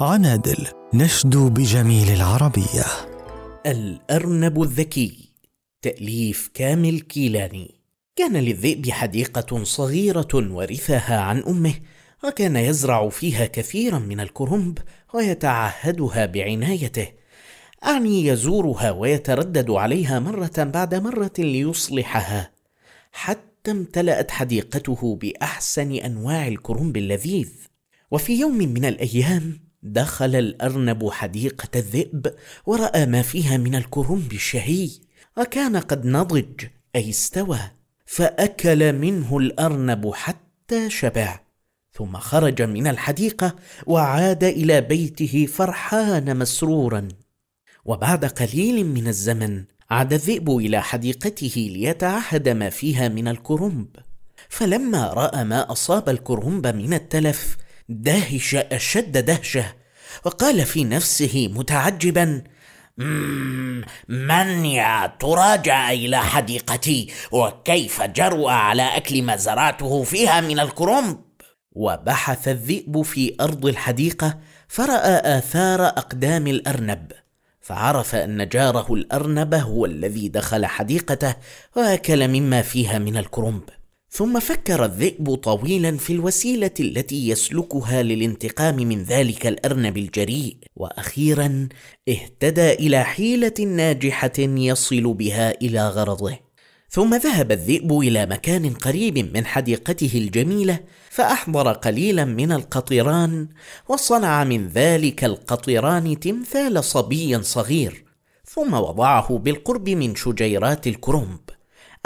عنادل نشدو بجميل العربية. الأرنب الذكي تأليف كامل كيلاني. كان للذئب حديقة صغيرة ورثها عن أمه وكان يزرع فيها كثيرا من الكرنب ويتعهدها بعنايته. أعني يزورها ويتردد عليها مرة بعد مرة ليصلحها. حتى امتلأت حديقته بأحسن أنواع الكرنب اللذيذ. وفي يوم من الأيام دخل الأرنب حديقة الذئب ورأى ما فيها من الكرنب الشهي وكان قد نضج أي استوى فأكل منه الأرنب حتى شبع ثم خرج من الحديقة وعاد إلى بيته فرحان مسرورا. وبعد قليل من الزمن عاد الذئب إلى حديقته ليتعهد ما فيها من الكرنب فلما رأى ما أصاب الكرنب من التلف دهش أشد دهشة. وقال في نفسه متعجبا من يا ترى جاء إلى حديقتي؟ وكيف جرؤ على أكل ما زرعته فيها من الكرنب؟ وبحث الذئب في أرض الحديقة فرأى آثار أقدام الأرنب. فعرف أن جاره الأرنب هو الذي دخل حديقته وأكل مما فيها من الكرنب. ثم فكر الذئب طويلا في الوسيلة التي يسلكها للانتقام من ذلك الأرنب الجريء. وأخيرا اهتدى إلى حيلة ناجحة يصل بها إلى غرضه. ثم ذهب الذئب إلى مكان قريب من حديقته الجميلة فأحضر قليلا من القطران وصنع من ذلك القطران تمثال صبي صغير. ثم وضعه بالقرب من شجيرات الكرنب.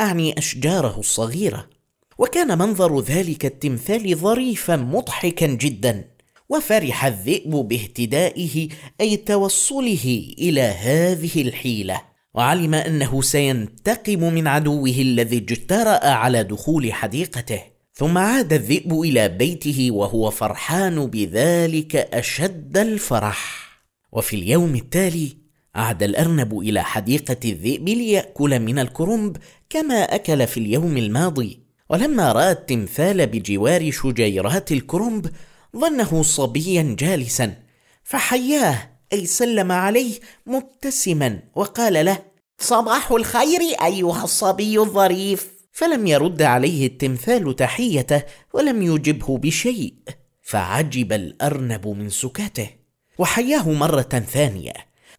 أعني أشجاره الصغيرة. وكان منظر ذلك التمثال ظريفا مضحكا جدا وفرح الذئب باهتدائه أي توصله إلى هذه الحيلة. وعلم أنه سينتقم من عدوه الذي اجترأ على دخول حديقته. ثم عاد الذئب إلى بيته وهو فرحان بذلك أشد الفرح. وفي اليوم التالي عاد الأرنب إلى حديقة الذئب ليأكل من الكرنب كما أكل في اليوم الماضي. ولما رأى التمثال بجوار شجيرات الكرنب ظنه صبيا جالسا فحياه أي سلم عليه مبتسما وقال له صباح الخير أيها الصبي الظريف. فلم يرد عليه التمثال تحيته ولم يجبه بشيء فعجب الأرنب من سكاته وحياه مرة ثانية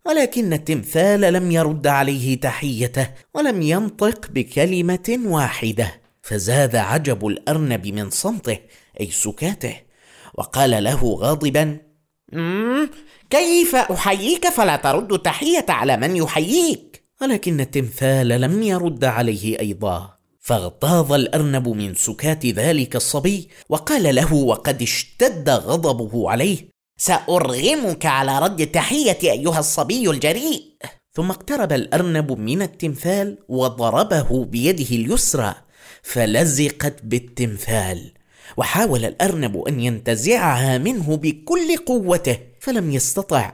ولكن التمثال لم يرد عليه تحيته ولم ينطق بكلمة واحدة. فزاد عجب الأرنب من صمته أي سكاته. وقال له غاضبا كيف أحييك فلا ترد التحية على من يحييك؟ ولكن التمثال لم يرد عليه أيضا. فاغتاظ الأرنب من سكات ذلك الصبي وقال له وقد اشتد غضبه عليه سأرغمك على رد التحية أيها الصبي الجريء. ثم اقترب الأرنب من التمثال وضربه بيده اليسرى. فلزقت بالتمثال وحاول الأرنب أن ينتزعها منه بكل قوته فلم يستطع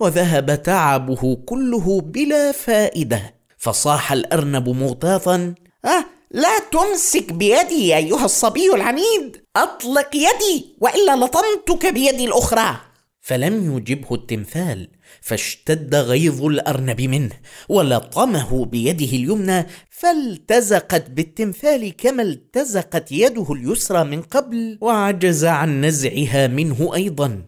وذهب تعبه كله بلا فائدة. فصاح الأرنب مغتاظا آه لا تمسك بيدي أيها الصبي العنيد أطلق يدي وإلا لطمتك بيدي الأخرى. فلم يجبه التمثال فاشتد غيظ الأرنب منه ولطمه بيده اليمنى فالتزقت بالتمثال كما التزقت يده اليسرى من قبل وعجز عن نزعها منه أيضا.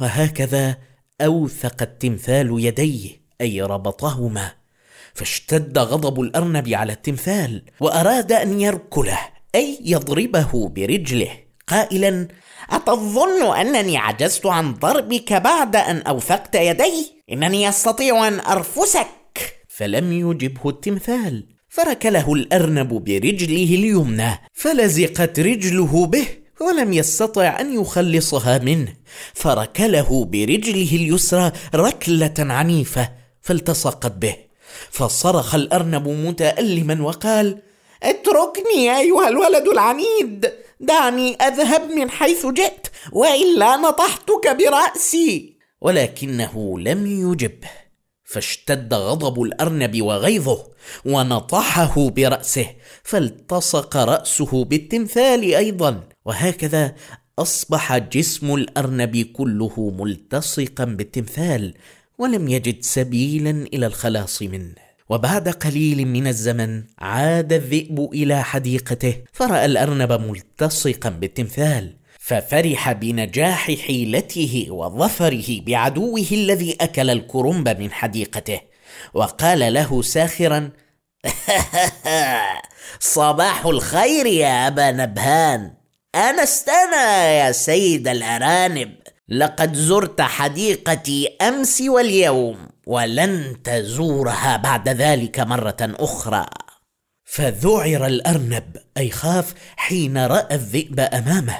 وهكذا أوثق التمثال يديه أي ربطهما. فاشتد غضب الأرنب على التمثال وأراد أن يركله أي يضربه برجله. قائلا أتظن أنني عجزت عن ضربك بعد أن أوثقت يدي؟ إنني أستطيع أن أرفسك فلم يجبه التمثال فركله الأرنب برجله اليمنى فلزقت رجله به ولم يستطع أن يخلصها منه فركله برجله اليسرى ركلة عنيفة فالتصقت به فصرخ الأرنب متألما وقال اتركني أيها الولد العنيد دعني أذهب من حيث جئت وإلا نطحتك برأسي. ولكنه لم يجبه فاشتد غضب الأرنب وغيظه ونطحه برأسه فالتصق رأسه بالتمثال أيضا. وهكذا أصبح جسم الأرنب كله ملتصقا بالتمثال ولم يجد سبيلا إلى الخلاص منه. وبعد قليل من الزمن عاد الذئب إلى حديقته فرأى الأرنب ملتصقا بالتمثال ففرح بنجاح حيلته وظفره بعدوه الذي أكل الكرنب من حديقته. وقال له ساخرا صباح الخير يا أبا نبهان انستنا يا سيد الأرانب لقد زرت حديقتي أمس واليوم. ولن تزورها بعد ذلك مرة أخرى. فذعر الأرنب أي خاف حين رأى الذئب أمامه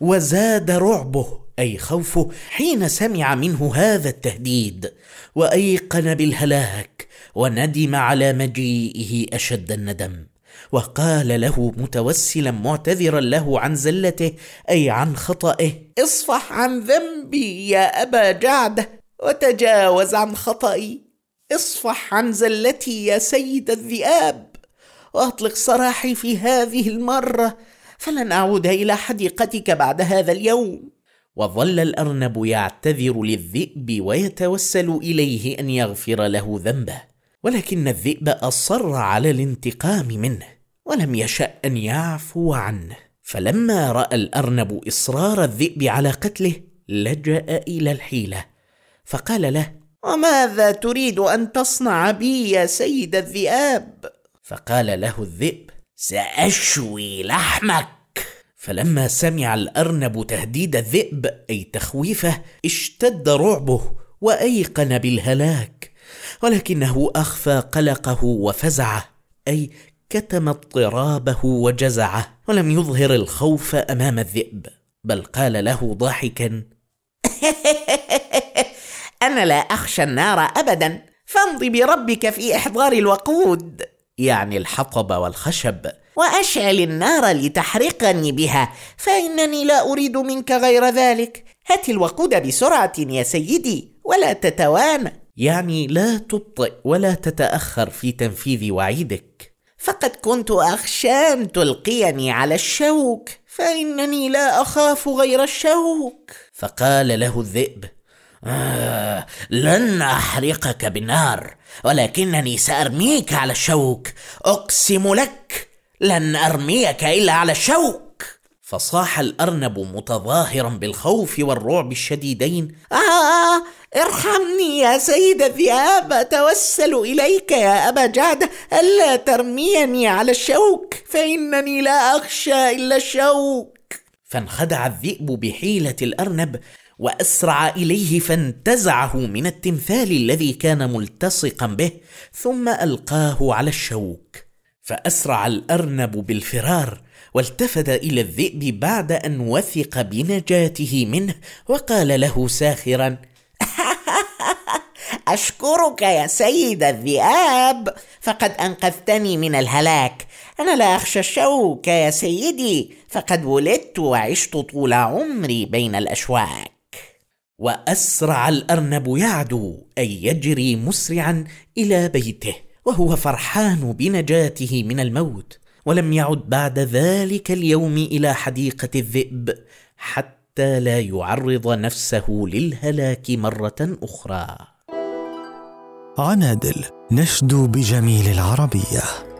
وزاد رعبه أي خوفه حين سمع منه هذا التهديد. وأيقن بالهلاك وندم على مجيئه أشد الندم. وقال له متوسلا معتذرا له عن زلته أي عن خطئه اصفح عن ذنبي يا أبا جعده. وتجاوز عن خطئي. اصفح عن زلتي يا سيد الذئاب وأطلق سراحي في هذه المرة فلن أعود إلى حديقتك بعد هذا اليوم. وظل الأرنب يعتذر للذئب ويتوسل إليه أن يغفر له ذنبه ولكن الذئب أصر على الانتقام منه ولم يشأ أن يعفو عنه. فلما رأى الأرنب إصرار الذئب على قتله لجأ إلى الحيلة. فقال له وماذا تريد أن تصنع بي يا سيد الذئاب؟ فقال له الذئب سأشوي لحمك. فلما سمع الأرنب تهديد الذئب أي تخويفه اشتد رعبه وأيقن بالهلاك ولكنه أخفى قلقه وفزعه أي كتم اضطرابه وجزعه ولم يظهر الخوف أمام الذئب بل قال له ضاحكا أنا لا أخشى النار ابدا فامض بربك في إحضار الوقود. يعني الحطب والخشب. وأشعل النار لتحرقني بها فإنني لا أريد منك غير ذلك. هات الوقود بسرعة يا سيدي ولا تتوانى يعني لا تبطئ ولا تتأخر في تنفيذ وعيدك. فقد كنت أخشى أن تلقيني على الشوك فإنني لا أخاف غير الشوك. فقال له الذئب آه لن أحرقك بالنار ولكنني سأرميك على الشوك. أقسم لك لن أرميك إلا على الشوك. فصاح الأرنب متظاهرا بالخوف والرعب الشديدين. آه ارحمني يا سيد الذئاب أتوسل إليك يا أبا جعد. ألا ترميني على الشوك؟ فإنني لا أخشى إلا الشوك. فانخدع الذئب بحيلة الأرنب وأسرع إليه فانتزعه من التمثال الذي كان ملتصقا به ثم ألقاه على الشوك. فأسرع الأرنب بالفرار والتفت إلى الذئب بعد أن وثق بنجاته منه وقال له ساخرا أشكرك يا سيد الذئاب فقد أنقذتني من الهلاك. أنا لا أخشى الشوك يا سيدي فقد ولدت وعشت طول عمري بين الأشواك. وأسرع الأرنب يعدو أي يجري مسرعا إلى بيته وهو فرحان بنجاته من الموت ولم يعد بعد ذلك اليوم إلى حديقة الذئب حتى لا يعرض نفسه للهلاك مرة أخرى. عنادل نشدو بجميل العربية.